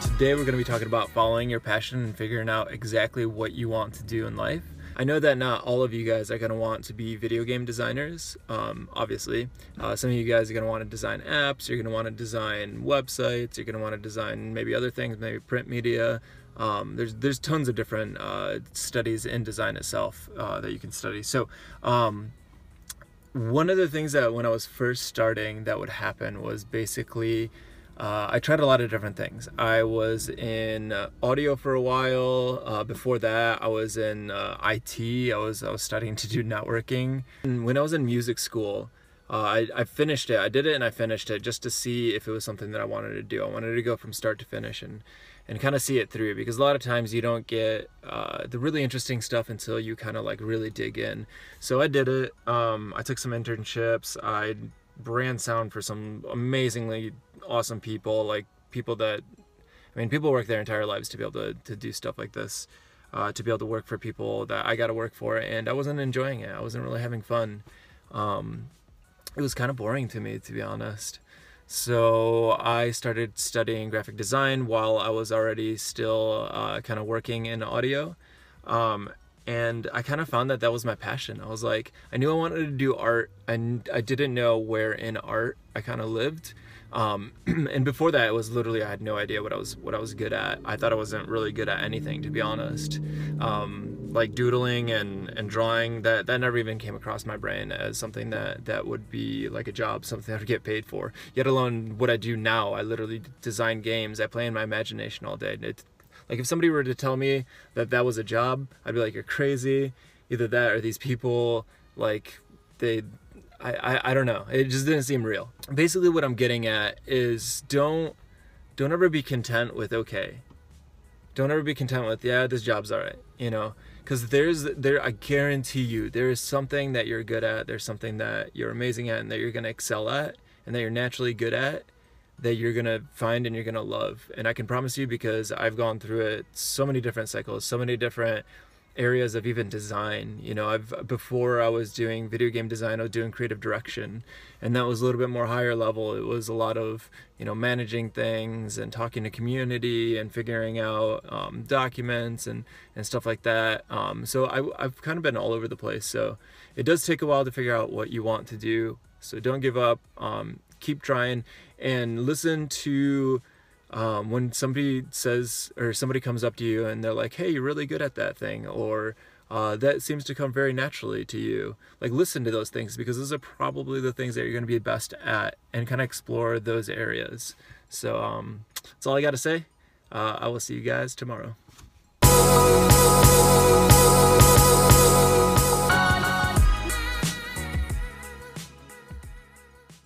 today we're going to be talking about following your passion and figuring out exactly what you want to do in life. I know that not all of you guys are going to want to be video game designers, um, obviously. Uh, some of you guys are going to want to design apps, you're going to want to design websites, you're going to want to design maybe other things, maybe print media. Um, there's there's tons of different uh, studies in design itself uh, that you can study. So um, one of the things that when I was first starting that would happen was basically uh, I tried a lot of different things. I was in uh, audio for a while. Uh, before that, I was in uh, IT. I was I was studying to do networking. And when I was in music school, uh, I, I finished it. I did it and I finished it just to see if it was something that I wanted to do. I wanted to go from start to finish and and kind of see it through because a lot of times you don't get uh, the really interesting stuff until you kind of like really dig in. So I did it. Um, I took some internships. I brand sound for some amazingly awesome people, like people that, I mean, people work their entire lives to be able to, to do stuff like this, uh, to be able to work for people that I got to work for, and I wasn't enjoying it. I wasn't really having fun. Um, it was kind of boring to me, to be honest. So I started studying graphic design while I was already still uh, kind of working in audio. Um, and I kind of found that that was my passion. I was like, I knew I wanted to do art, and I didn't know where in art I kind of lived. Um, and before that, it was literally I had no idea what I was what I was good at. I thought I wasn't really good at anything, to be honest. Um, like doodling and and drawing, that that never even came across my brain as something that that would be like a job, something I would get paid for. Yet alone what I do now, I literally design games. I play in my imagination all day. It, like if somebody were to tell me that that was a job, I'd be like, you're crazy. Either that or these people, like they, I, I, I don't know. It just didn't seem real. Basically, what I'm getting at is don't, don't ever be content with okay. Don't ever be content with yeah, this job's alright. You know, because there's there. I guarantee you, there is something that you're good at. There's something that you're amazing at, and that you're gonna excel at, and that you're naturally good at that you're gonna find and you're gonna love. And I can promise you because I've gone through it so many different cycles, so many different areas of even design. You know, I've before I was doing video game design, I was doing creative direction, and that was a little bit more higher level. It was a lot of you know managing things and talking to community and figuring out um, documents and and stuff like that. Um, so I, I've kind of been all over the place. So it does take a while to figure out what you want to do. So don't give up. Um, keep trying and listen to um, when somebody says or somebody comes up to you and they're like hey you're really good at that thing or uh, that seems to come very naturally to you. Like listen to those things because those are probably the things that you're going to be best at and kind of explore those areas. So um, that's all i got to say. Uh, i will see you guys tomorrow